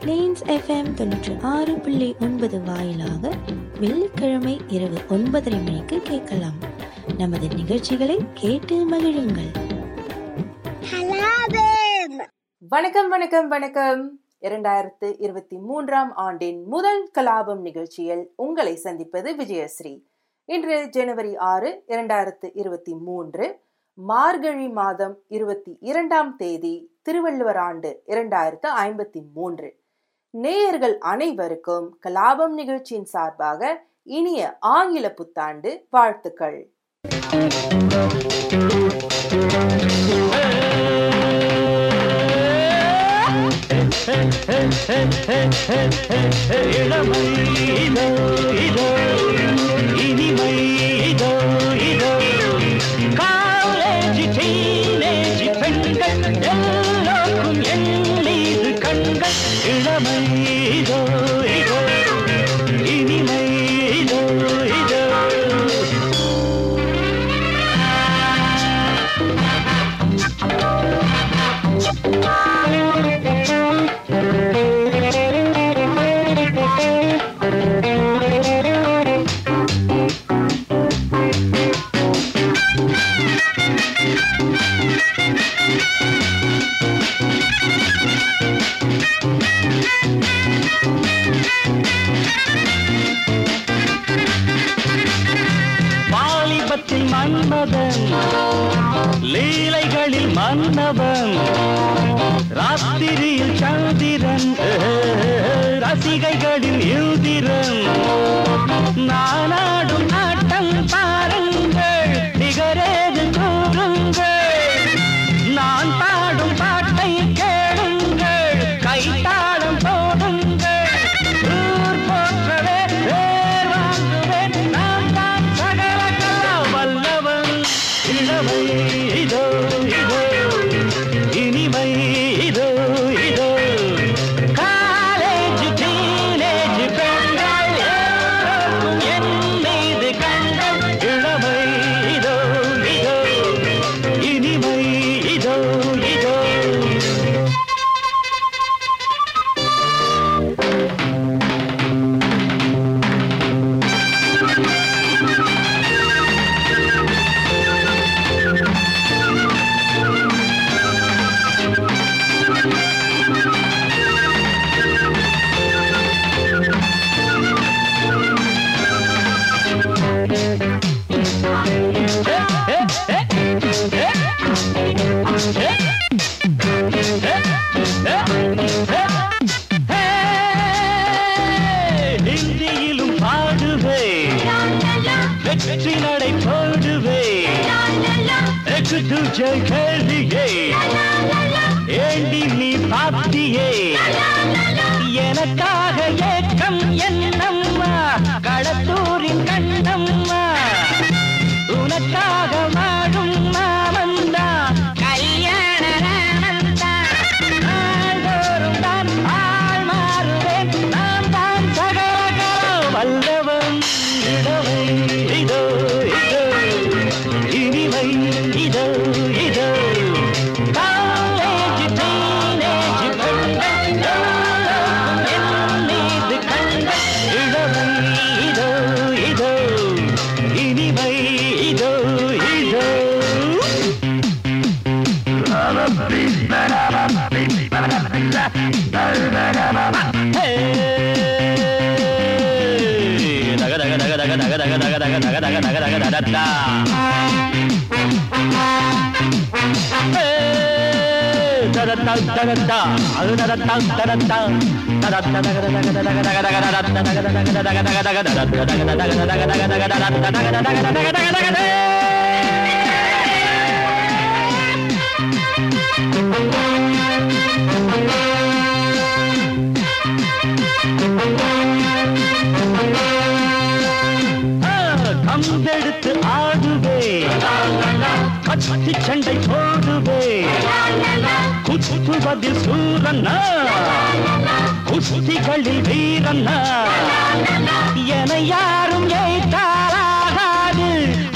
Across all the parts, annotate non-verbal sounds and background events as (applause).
Planes FM தொண்ணூற்றி ஆறு புள்ளி ஒன்பது வாயிலாக வெள்ளிக்கிழமை இரவு ஒன்பதரை மணிக்கு கேட்கலாம். நமது நிகழ்ச்சிகளை கேட்டு மகிழுங்கள். வணக்கம் வணக்கம் வணக்கம். இரண்டாயிரத்து இருபத்தி மூன்றாம் ஆண்டின் முதல் கலாபம் நிகழ்ச்சியில் உங்களை சந்திப்பது விஜயஸ்ரீ. இன்று ஜனவரி ஆறு இரண்டாயிரத்து இருபத்தி மூன்று மார்கழி மாதம் இருபத்தி இரண்டாம் தேதி திருவள்ளுவர் ஆண்டு இரண்டாயிரத்து ஐம்பத்தி மூன்று. நேயர்கள் அனைவருக்கும் கலாபம் நிகழ்ச்சியின் சார்பாக இனிய ஆங்கில புத்தாண்டு வாழ்த்துக்கள். இளமை இதோ இதோ கம்பெடுத்து ஆடுவே. கத்தி சண்டை போடுவே. குத்துவதில் சூரன்னா குஸ்திகளில் வீரன்னா என யாரும் ஏற்றாராகாது.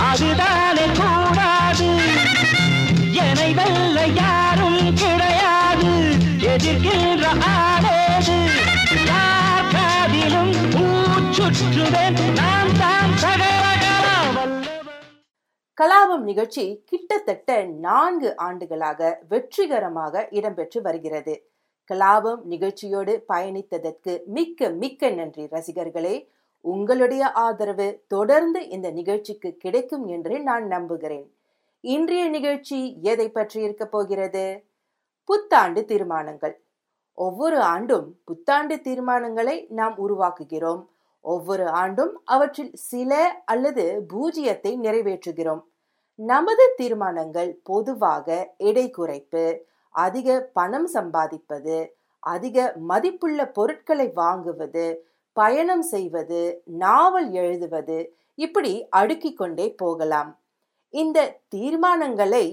அதுதானே கூடாது. என்னை வெல்ல யாரும் கிடையாது. எதிர்க்கின்ற ஆடேது யார் காதிலும் பூச்சுற்றுவேன் நான் தான் தகவல் கலாபம் நிகழ்ச்சி கிட்டத்தட்ட நான்கு ஆண்டுகளாக வெற்றிகரமாக இடம்பெற்று வருகிறது. கலாபம் நிகழ்ச்சியோடு பயணித்ததற்கு மிக்க மிக்க நன்றி ரசிகர்களே. உங்களுடைய ஆதரவு தொடர்ந்து இந்த நிகழ்ச்சிக்கு கிடைக்கும் என்று நான் நம்புகிறேன். இன்றைய நிகழ்ச்சி எதை பற்றி இருக்க போகிறது? புத்தாண்டு தீர்மானங்கள். ஒவ்வொரு ஆண்டும் புத்தாண்டு தீர்மானங்களை நாம் உருவாக்குகிறோம். ஒவ்வொரு ஆண்டும் அவற்றில் சில அல்லது பூஜ்ஜியத்தை நிறைவேற்றுகிறோம். நமது தீர்மானங்கள் பொதுவாக எடை குறைப்பு அதிக பணம் சம்பாதிப்பது அதிக மதிப்புள்ள பொருட்களை வாங்குவது பயணம் செய்வது நாவல் எழுதுவது இப்படி அடுக்கிக் கொண்டே போகலாம். இந்த தீர்மானங்களை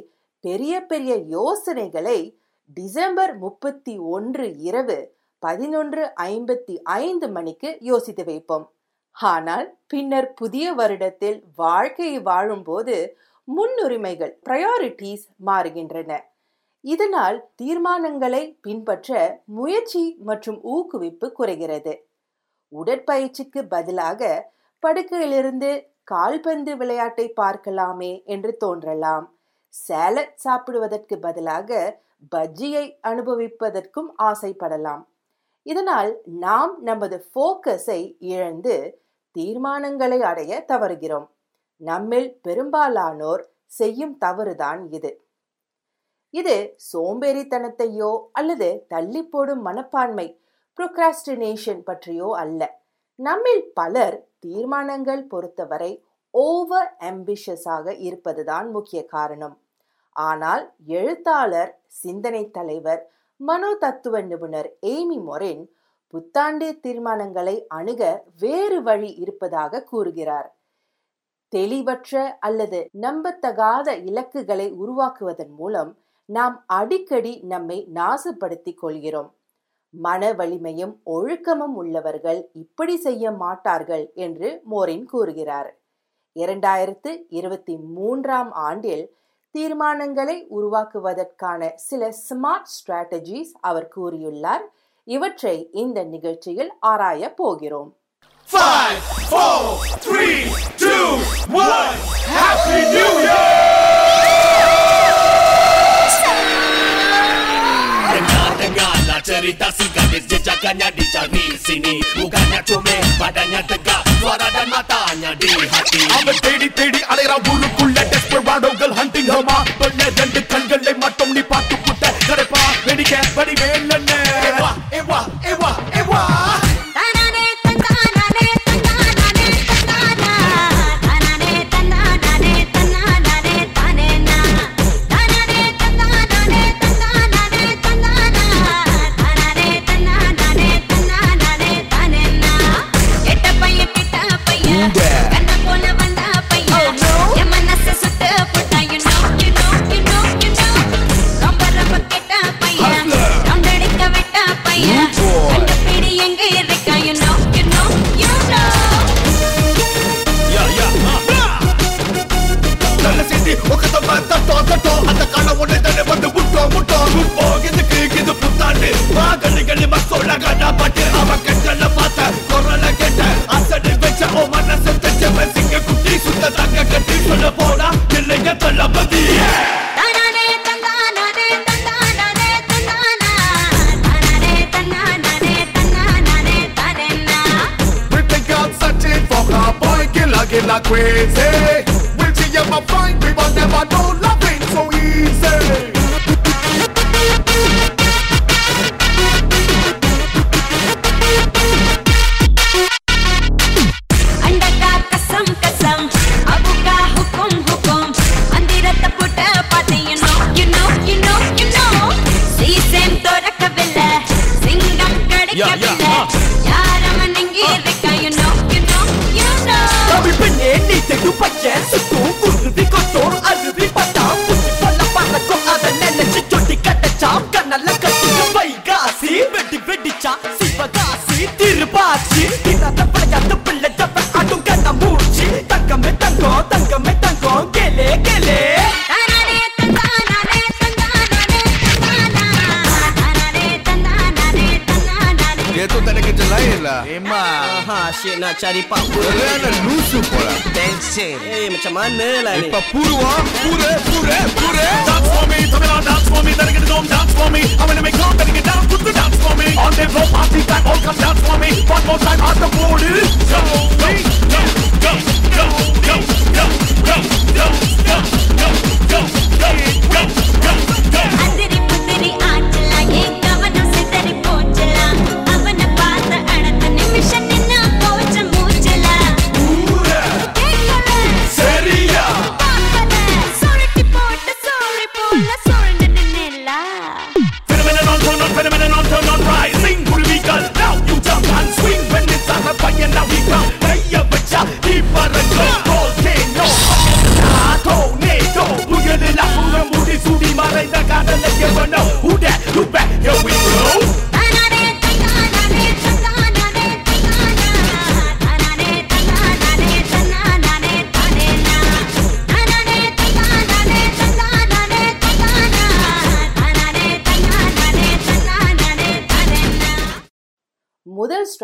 பெரிய பெரிய யோசனைகளை டிசம்பர் முப்பத்தி ஒன்று இரவு பதினொன்று ஐம்பத்தி ஐந்து மணிக்கு யோசித்து வைப்போம். ஆனால் பின்னர் புதிய வருடத்தில் வாழ்க்கையை வாழும்போது முன்னுரிமைகள் ப்ரையாரிட்டிஸ் மாறுகின்றன. இதனால் தீர்மானங்களை பின்பற்ற முயற்சி மற்றும் ஊக்குவிப்பு குறைகிறது. உடற்பயிற்சிக்கு பதிலாக படுக்கையிலிருந்து கால்பந்து விளையாட்டை பார்க்கலாமே என்று தோன்றலாம். சேலட் சாப்பிடுவதற்கு பதிலாக பஜ்ஜியை அனுபவிப்பதற்கும் ஆசைப்படலாம். இதனால் நாம் நமது ஃபோக்கஸை இழந்து தீர்மானங்களை அடைய தவறுகிறோம். நம்மில் பெரும்பாலானோர் செய்யும் தவறுதான் இது. இது சோம்பேறித்தனத்தையோ அல்லது தள்ளி போடும் மனப்பான்மை ப்ரொக்ராஸ்டினேஷன் பற்றியோ அல்ல. நம்மில் பலர் தீர்மானங்கள் பொறுத்தவரை ஓவர் ஆம்பிஷஸாக இருப்பதுதான் முக்கிய காரணம். ஆனால் எழுத்தாளர் சிந்தனை தலைவர் மனோ தத்துவ நிபுணர் எய்மி மொரின் புத்தாண்டு தீர்மானங்களை அணுக வேறு வழி இருப்பதாக கூறுகிறார். தெளிவற்ற அல்லது நம்பத்தகாத இலக்குகளை உருவாக்குவதன் மூலம் நாம் அடிக்கடி நம்மை நாசுபடுத்திக் கொள்கிறோம். மன வலிமையும் ஒழுக்கமும் உள்ளவர்கள் இப்படி செய்ய மாட்டார்கள் என்று மோரின் கூறுகிறார். இரண்டாயிரத்து இருபத்தி மூன்றாம் ஆண்டில் தீர்மானங்களை உருவாக்குவதற்கான சில ஸ்மார்ட் ஸ்ட்ராட்டஜிஸ் அவர் கூறியுள்ளார் இவற்றை இந்த நிகழ்ச்சியில் ஆராய போகிறோம் Five, four, three, two, one. Happy New Year! Dengar, cerita si gadis Jejakannya dicari sini Bukannya comel, badannya tegak Suara dan matanya di அவன் தேடி தேடி அலைகிறான் ஊருக்குள்ள டெஸ்பராடோகள் ஹண்டிங் ஹமா பெண்ண ரெண்டு கண்களை மட்டும் நீ பார்த்து புட்ட. கடைப்பா வெடிக்க வடிவேல் என்ன ஏவா ஏவா ஏவா ஏவா. crazy. We'll see you, my find we will never know. Asyik nak cari pak pur Kerana lusuh pula Tension Eh macam mana lah ni Pak Purwa Pure Pure Pure Dance for me, Tamila, dance for me, then get home, dance for me. I'm gonna make love, then get down, put the dance for me. On the floor, party time, all come dance for me. One more time, on the board is go, go, go, go, go, go, go, go, go, go, go, go, go, go, go, go.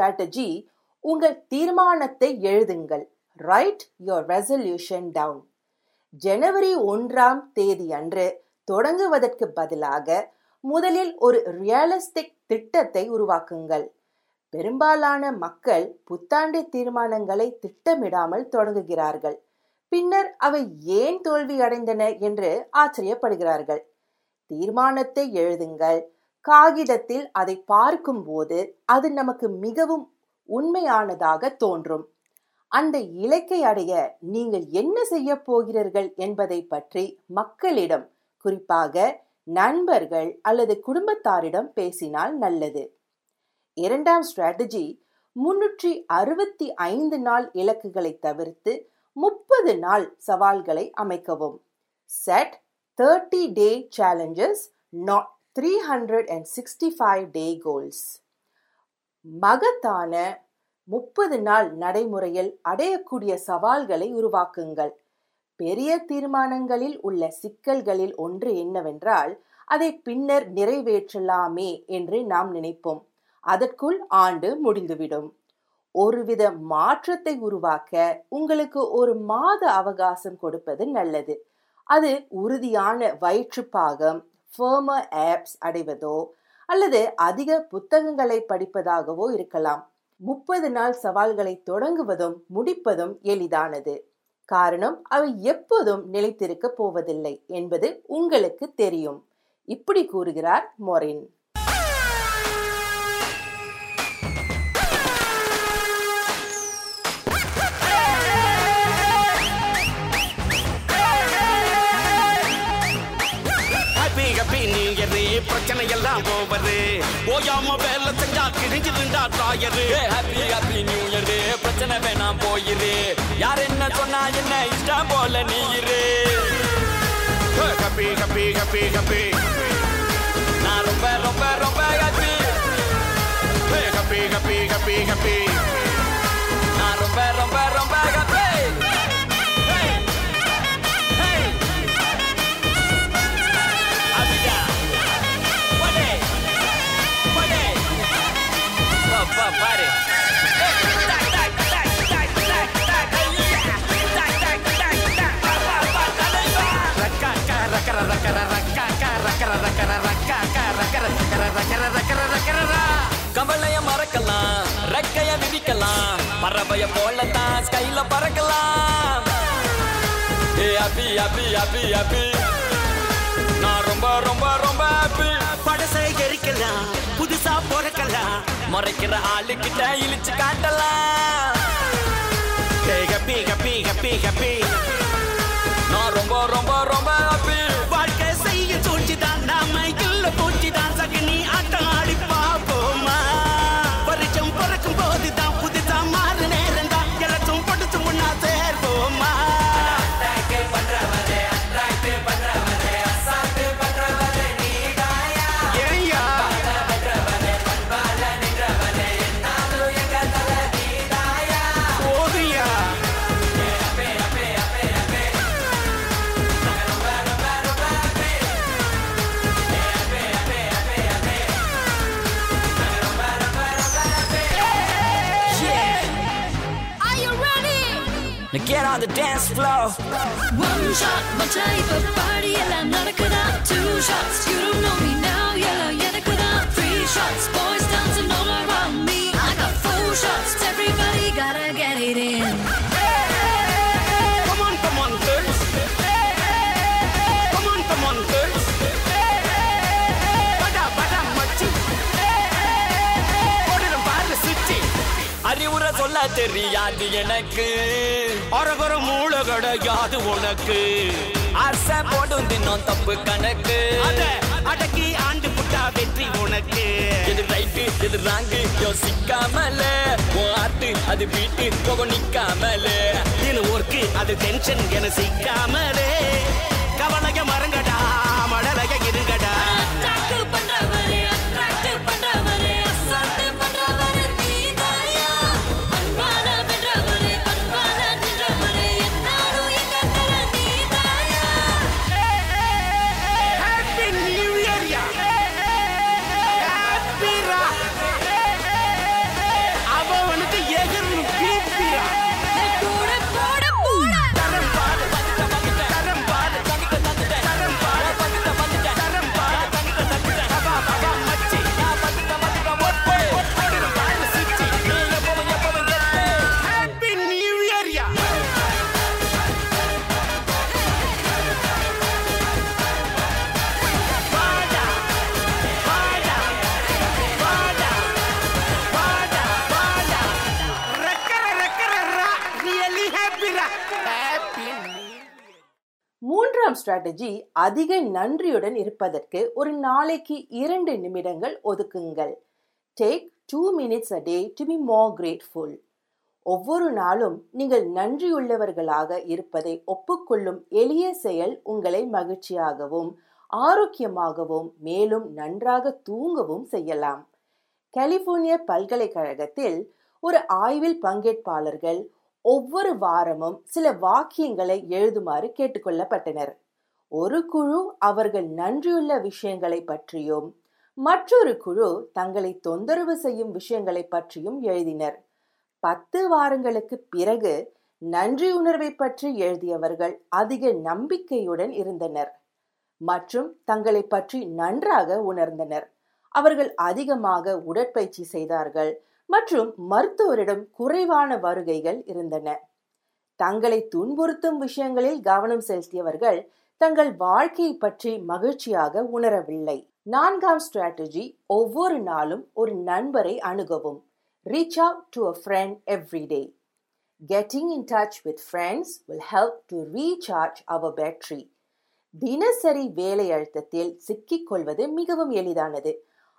Strategy உங்கள் தீர்மானத்தை எழுதுங்கள். Write your resolution down ஜனவரி ஒன்றாம் தேதி அன்று தொடங்குவதற்கு பதிலாக முதலில் ஒரு ரியலிஸ்டிக் திட்டத்தை உருவாக்குங்கள். பெரும்பாலான மக்கள் புத்தாண்டு தீர்மானங்களை திட்டமிடாமல் தொடங்குகிறார்கள். பின்னர் அவை ஏன் தோல்வி அடைந்தன என்று ஆச்சரியப்படுகிறார்கள். தீர்மானத்தை எழுதுங்கள். காகிதத்தில் அதை பார்க்கும்போது அது நமக்கு மிகவும் உண்மையானதாக தோன்றும். அந்த இலக்கை அடைய நீங்கள் என்ன செய்ய போகிறீர்கள் என்பதை பற்றி மக்களிடம் குறிப்பாக நண்பர்கள் அல்லது குடும்பத்தாரிடம் பேசினால் நல்லது. இரண்டாம் ஸ்ட்ராட்டஜி முன்னூற்றி அறுபத்தி ஐந்து நாள் இலக்குகளை தவிர்த்து முப்பது நாள் சவால்களை அமைக்கவும். Set thirty day challenges not three hundred and sixty five day goals மகத்தான முப்பது நாள் நடைமுறையில் அடையக்கூடிய சவால்களை உருவாக்குங்கள். பெரிய தீர்மானங்களில் உள்ள சிக்கல்களில் ஒன்று என்னவென்றால் அதை பின்னர் நிறைவேற்றலாமே என்று நாம் நினைப்போம். அதற்குள் ஆண்டு முடிந்துவிடும். ஒருவித மாற்றத்தை உருவாக்க உங்களுக்கு ஒரு மாத அவகாசம் கொடுப்பது நல்லது. அது உறுதியான வயிற்றுப்பாகம் ஃபர்மர் ஆப்ஸ் அடைவதோ அல்லது அதிக புத்தகங்களை படிப்பதாகவோ இருக்கலாம். முப்பது நாள் சவால்களை தொடங்குவதும் முடிப்பதும் எளிதானது. காரணம் அவை எப்போதும் நிலைத்திருக்க போவதில்லை என்பது உங்களுக்கு தெரியும். இப்படி கூறுகிறார் மொரின். போவது ஓயாம வேலை செஞ்சா கிழிஞ்சிருந்தா drawer. Happy happy new year பிரச்சனை வேணாம் போயிரு. யார் என்ன சொன்னா என்ன இஷ்டம் போல நீ இரு ஹாப்பி ஹாப்பி ஹாப்பி ஹாப்பி நான் ரொம்ப ரொம்ப ரொம்ப happy happy happy happy happy நான் ரொம்ப ரொம்ப ரொம்ப ஹாப்பி விதிக்கலாம் பறவைய போலத்தான் ஸ்கைல பறக்கலாம். ஏ அபி அபி அபி அபி நான் ரொம்ப ரொம்ப ரொம்ப ஹாப்பி படசை எரிக்கலாம் புதுசா பிறக்கலாம். மறைக்கிற ஆளுகிட்ட இழிச்சு காட்டலாம். ஹாப்பி ஹாப்பி ஹாப்பி ஹாப்பி நான் ரொம்ப ரொம்ப ரொம்ப happy One shot, my type of party, and I'm not a cadet. Two shots, you don't know me. தெரியாது எனக்கு. அரகர மூளை கிடையாது உனக்கு. ஆசை போடும் தினம் தப்பு கணக்கு. அடக்கி ஆண்டு புட்டா வெற்றி உனக்கு. எது ரைட்டு எது ராங்கு யோசிக்காமல. உன் ஆட்டு அது வீட்டு போக நிக்காமல இது ஒர்க்கு அது டென்ஷன் என சிக்காமலே. கவலைய மறங்கடா. மூன்றாம் அதிக நன்றியுடன் இருப்பதற்கு ஒரு நாளைக்கு இரண்டு நிமிடங்கள் ஒதுக்குங்கள். Take two minutes a day to be more grateful ஒவ்வொரு நாளும் நீங்கள் நன்றியுள்ளவர்களாக இருப்பதை ஒப்புக்கொள்ளும் எளிய செயல் உங்களை மகிழ்ச்சியாகவும் ஆரோக்கியமாகவும் மேலும் நன்றாக தூங்கவும் செய்யலாம். கலிபோர்னிய பல்கலைக்கழகத்தில் ஒரு ஆய்வில் பங்கேற்பாளர்கள் ஒவ்வொரு வாரமும் சில வாக்கியங்களை எழுதுமாறு கேட்டுக்கொள்ளப்பட்டனர். ஒரு குழு அவர்கள் நன்றியுள்ள விஷயங்களை பற்றியும் மற்றொரு குழு தங்களை தொந்தரவு செய்யும் விஷயங்களை பற்றியும் எழுதினர். பத்து வாரங்களுக்கு பிறகு நன்றி உணர்வை பற்றி எழுதியவர்கள் அதிக நம்பிக்கையுடன் இருந்தனர் மற்றும் தங்களை பற்றி நன்றாக உணர்ந்தனர். அவர்கள் அதிகமாக உடற்பயிற்சி செய்தார்கள் மற்றும் மருத்துவரிடம் குறைவான வருகைகள் இருந்தன. தங்களை துன்புறுத்தும் விஷயங்களில் கவனம் செலுத்தியவர்கள் தங்கள் வாழ்க்கையை பற்றி மகிழ்ச்சியாக உணரவில்லை. நான்காம் ஸ்ட்ராட்டஜி ஒவ்வொரு நாளும் ஒரு நண்பரை அணுகவும். Reach out to a friend every day getting in touch with friends will help to recharge our battery தினசரி வேலை அழுத்தத்தில் சிக்கிக் கொள்வது மிகவும் எளிதானது.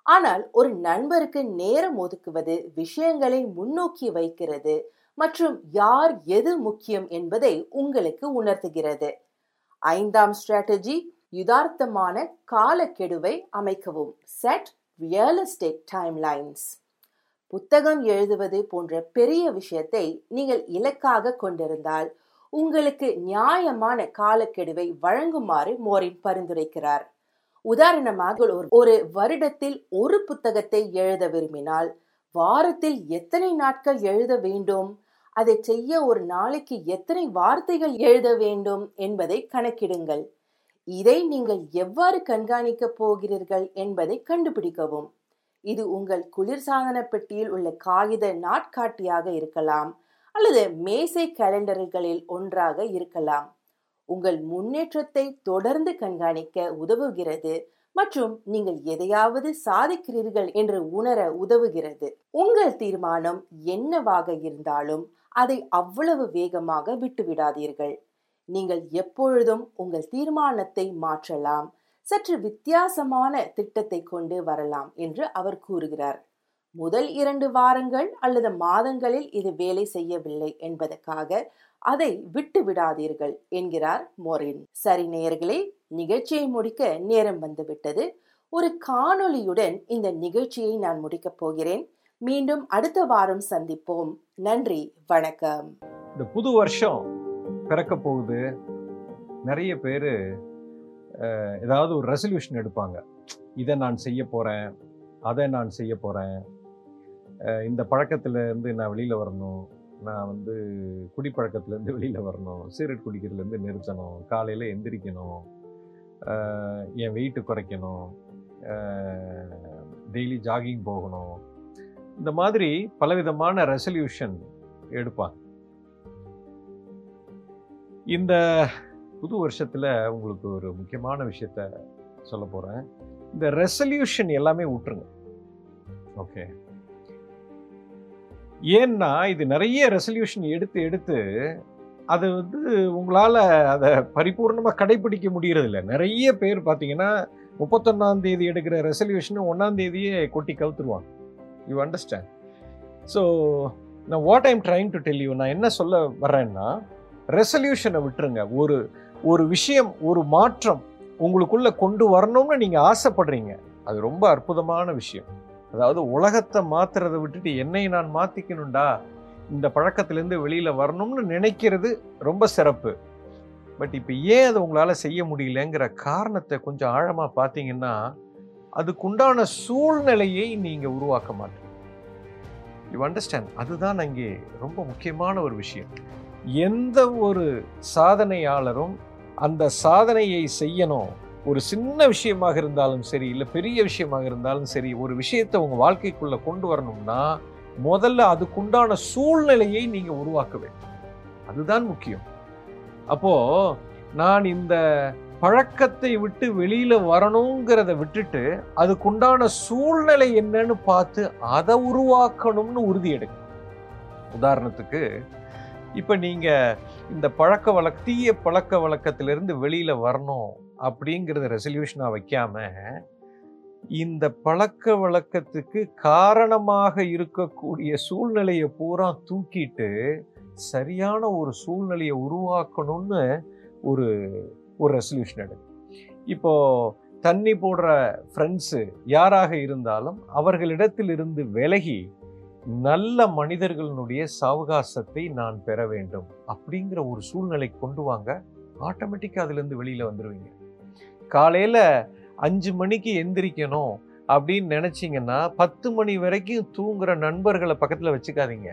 ஆனால் ஒரு நண்பருக்கு நேரம் ஒதுக்குவது விஷயங்களை முன்னோக்கி வைக்கிறது மற்றும் யார் எது முக்கியம் என்பதை உங்களுக்கு உணர்த்துகிறது. ஐந்தாம் ஸ்ட்ராட்டஜி யுதார்த்தமான காலக்கெடுவை அமைக்கவும். செட் ரியலிஸ்டிக் டைம்லைன்ஸ் புத்தகம் எழுதுவது போன்ற பெரிய விஷயத்தை நீங்கள் இலக்காக கொண்டிருந்தால் உங்களுக்கு நியாயமான காலக்கெடுவை வழங்குமாறு மோரின் பரிந்துரைக்கிறார். உதாரணமாக ஒரு- ஒரு வருடத்தில் ஒரு புத்தகத்தை எழுத விரும்பினால் வாரத்தில் எத்தனை நாட்கள் எழுத வேண்டும்? அதை செய்ய ஒரு நாளைக்கு எத்தனை வார்த்தைகள் எழுத வேண்டும் என்பதை கணக்கிடுங்கள். இதை நீங்கள் எவ்வாறு கண்காணிக்கப் போகிறீர்கள் என்பதை கண்டுபிடிக்கவும். இது உங்கள் குளிர்சாதன பெட்டியில் உள்ள காகித நாட்காட்டியாக இருக்கலாம் அல்லது மேசை கேலண்டர்களில் ஒன்றாக இருக்கலாம். உங்கள் முன்னேற்றத்தை தொடர்ந்து கண்காணிக்க உதவுகிறது மற்றும் நீங்கள் எதையாவது சாதிக்கிறீர்கள் என்று உணர உதவுகிறது. உங்கள் தீர்மானம் என்னவாக இருந்தாலும் அதை அவ்வளவு வேகமாக விட்டுவிடாதீர்கள். நீங்கள் எப்பொழுதும் உங்கள் தீர்மானத்தை மாற்றலாம். சற்று வித்தியாசமான திட்டத்தை கொண்டு வரலாம் என்று அவர் கூறுகிறார். முதல் இரண்டு வாரங்கள் அல்லது மாதங்களில் இது வேலை செய்யவில்லை என்பதற்காக அதை விட்டு விடாதீர்கள் என்கிறார் மோரின். சரி நேயர்களே நிகழ்ச்சியை முடிக்க நேரம் வந்துவிட்டது. ஒரு காணொளியுடன் இந்த நிகழ்ச்சியை நான் முடிக்கப் போகிறேன். மீண்டும் அடுத்த வாரம் சந்திப்போம். நன்றி வணக்கம். இந்த புது வருஷம் பிறக்க போகுது. நிறைய பேர் ஏதாவது ஒரு ரெசல்யூஷன் எடுப்பாங்க. இதை நான் செய்ய போகிறேன் அதை நான் செய்ய போகிறேன் இந்த பழக்கத்துலேருந்து நான் வெளியில் வரணும். நான் வந்து குடிப்பழக்கத்துலேருந்து வெளியில் வரணும். சிகரெட் குடிக்கிறதுலேருந்து நிறுத்தணும். காலையில் எந்திரிக்கணும். என் வெயிட்டு குறைக்கணும். டெய்லி ஜாகிங் போகணும். இந்த மாதிரி பலவிதமான ரெசல்யூஷன் எடுப்பாங்க. இந்த புது வருஷத்தில் உங்களுக்கு ஒரு முக்கியமான விஷயத்த சொல்ல போகிறேன் இந்த ரெசல்யூஷன் எல்லாமே விட்டுருங்க ஓகே ஏன்னா இது நிறைய ரெசல்யூஷன் எடுத்து எடுத்து அது வந்து உங்களால் அதை பரிபூர்ணமாக கடைபிடிக்க முடியறதில்ல. நிறைய பேர் பார்த்தீங்கன்னா முப்பத்தொன்னாம் தேதி எடுக்கிற ரெசல்யூஷன் ஒன்றாம் தேதியே கொட்டி கவுத்துருவாங்க. யூ அண்டர்ஸ்டாண்ட் ஸோ நான் what I'm trying to tell you நான் என்ன சொல்ல வர்றேன்னா ரெசல்யூஷனை விட்டுருங்க. ஒரு ஒரு விஷயம் ஒரு மாற்றம் உங்களுக்குள்ளே கொண்டு வரணும்னு நீங்கள் ஆசைப்படுறீங்க. அது ரொம்ப அற்புதமான விஷயம். அதாவது உலகத்தை மாத்துறதை விட்டுட்டு என்னை நான் மாற்றிக்கணுண்டா இந்த பழக்கத்திலேருந்து வெளியில் வரணும்னு நினைக்கிறது ரொம்ப சிறப்பு. பட் இப்போ ஏன் அதை உங்களால் செய்ய முடியலங்கிற காரணத்தை கொஞ்சம் ஆழமாக பார்த்தீங்கன்னா அதுக்குண்டான சூழ்நிலையை நீங்கள் உருவாக்க மாட்டீங்க. யூ அண்டர்ஸ்டாண்ட் அதுதான் அங்கே ரொம்ப முக்கியமான ஒரு விஷயம். எந்த ஒரு சாதனையாளரும் அந்த சாதனையை செய்யணும். ஒரு சின்ன விஷயமாக இருந்தாலும் சரி இல்லை பெரிய விஷயமாக இருந்தாலும் சரி ஒரு விஷயத்தை உங்கள் வாழ்க்கைக்குள்ளே கொண்டு வரணும்னா முதல்ல அதுக்குண்டான சூழ்நிலையை நீங்கள் உருவாக்க வேண்டும். அதுதான் முக்கியம். அப்போது நான் இந்த பழக்கத்தை விட்டு வெளியில வரணுங்கிறத விட்டுட்டு அதுக்குண்டான சூழ்நிலை என்னன்னு பார்த்து அதை உருவாக்கணும்னு உறுதி எடுக்கும் உதாரணத்துக்கு இப்போ நீங்கள் இந்த பழக்க வழக்க தீய பழக்க வழக்கத்திலிருந்து வெளியில் வரணும் அப்படிங்கிறத ரெசல்யூஷனாக வைக்காம இந்த பழக்க வழக்கத்துக்கு காரணமாக இருக்கக்கூடிய சூழ்நிலையை பூரா தூக்கிட்டு சரியான ஒரு சூழ்நிலையை உருவாக்கணும்னு ஒரு ஒரு ரெசல்யூஷன் எடு இப்போது தண்ணி போடுற ஃப்ரெண்ட்ஸு யாராக இருந்தாலும் அவர்களிடத்திலிருந்து விலகி நல்ல மனிதர்களுடைய சாவகாசத்தை நான் பெற வேண்டும் அப்படிங்கிற ஒரு சூழ்நிலை கொண்டு வாங்க ஆட்டோமேட்டிக்காக அதுலேருந்து வெளியில் வந்துடுவீங்க காலையில் அஞ்சு மணிக்கு எந்திரிக்கணும் அப்படின்னு நினச்சிங்கன்னா பத்து மணி வரைக்கும் தூங்குற நண்பர்களை பக்கத்தில் வச்சுக்காதீங்க.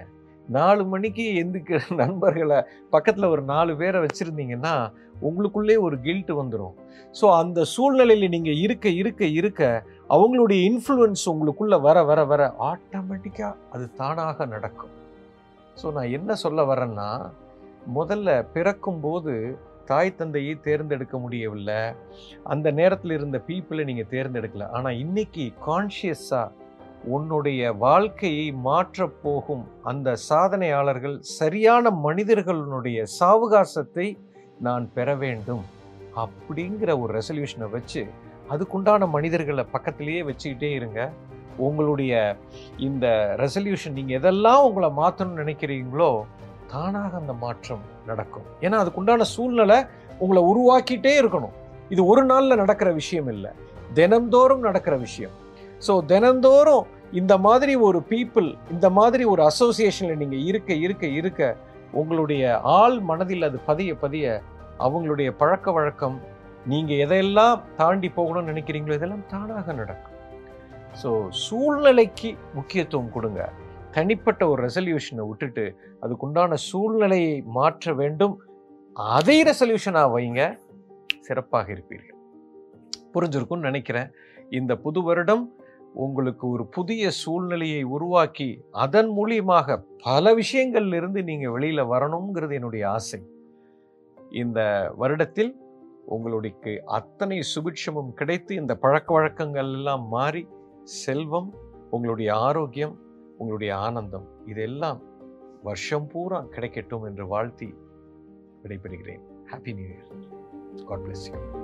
நாலு மணிக்கு எந்திக்கிற (laughs) நண்பர்களை பக்கத்தில் ஒரு நாலு பேரை வச்சுருந்தீங்கன்னா உங்களுக்குள்ளே ஒரு கில்ட் வந்துடும் ஸோ அந்த சூழ்நிலையில் நீங்கள் இருக்க இருக்க இருக்க அவங்களுடைய இன்ஃப்ளூயன்ஸ் உங்களுக்குள்ளே வர வர வர ஆட்டோமேட்டிக்காக அது தானாக நடக்கும். ஸோ நான் என்ன சொல்ல வரேன்னா முதல்ல பிறக்கும்போது தாய் தந்தையை தேர்ந்தெடுக்க முடியவில்லை. அந்த நேரத்தில் இருந்த பீப்புளை நீங்கள் தேர்ந்தெடுக்கல. ஆனால் இன்னைக்கு கான்ஷியஸாக உன்னுடைய வாழ்க்கையை மாற்றப் போகும் அந்த சாதனையாளர்கள் சரியான மனிதர்களுடைய சாவகாசத்தை நான் பெற வேண்டும் அப்படிங்கிற ஒரு ரெசல்யூஷனை வச்சு அதுக்குண்டான மனிதர்களை பக்கத்திலேயே வச்சுக்கிட்டே இருங்க. உங்களுடைய இந்த ரெசல்யூஷன் நீங்கள் எதெல்லாம் உங்களை மாற்றணும்னு நினைக்கிறீங்களோ தானாக அந்த மாற்றம் நடக்கும். ஏன்னா அதுக்குண்டான சூழ்நிலை உங்களை உருவாக்கிட்டே இருக்கணும். இது ஒரு நாளில் நடக்கிற விஷயம் இல்லை. தினந்தோறும் நடக்கிற விஷயம். ஸோ தினந்தோறும் இந்த மாதிரி ஒரு பீப்புள் இந்த மாதிரி ஒரு அசோசியேஷனில் நீங்கள் இருக்க இருக்க இருக்க உங்களுடைய ஆள் மனதில் அது பதிய பதிய அவங்களுடைய பழக்க வழக்கம் நீங்கள் எதையெல்லாம் தாண்டி போகணும்னு நினைக்கிறீங்களோ இதெல்லாம் தானாக நடக்கும். ஸோ சூழ்நிலைக்கு முக்கியத்துவம் கொடுங்க. தனிப்பட்ட ஒரு ரெசல்யூஷனை விட்டுட்டு அதுக்குண்டான சூழ்நிலையை மாற்ற வேண்டும். அதை ரெசல்யூஷனாக வைங்க. சிறப்பாக இருப்பீர்கள். புரிஞ்சிருக்கும்னு நினைக்கிறேன். இந்த புது வருடம் உங்களுக்கு ஒரு புதிய சூழ்நிலையை உருவாக்கி அதன் மூலியமாக பல விஷயங்கள்ல இருந்து நீங்க வெளியில வரணுங்கிறது என்னுடைய ஆசை. இந்த வருடத்தில் உங்களுக்கு அத்தனை சுபிட்சமும் கிடைத்து இந்த பழக்க வழக்கங்கள் எல்லாம் மாறி செல்வம் உங்களுடைய ஆரோக்கியம் உங்களுடைய ஆனந்தம் இதெல்லாம் வருஷம் பூரா கிடைக்கட்டும் என்று வாழ்த்தி விடைபெறுகிறேன். Happy new year God bless you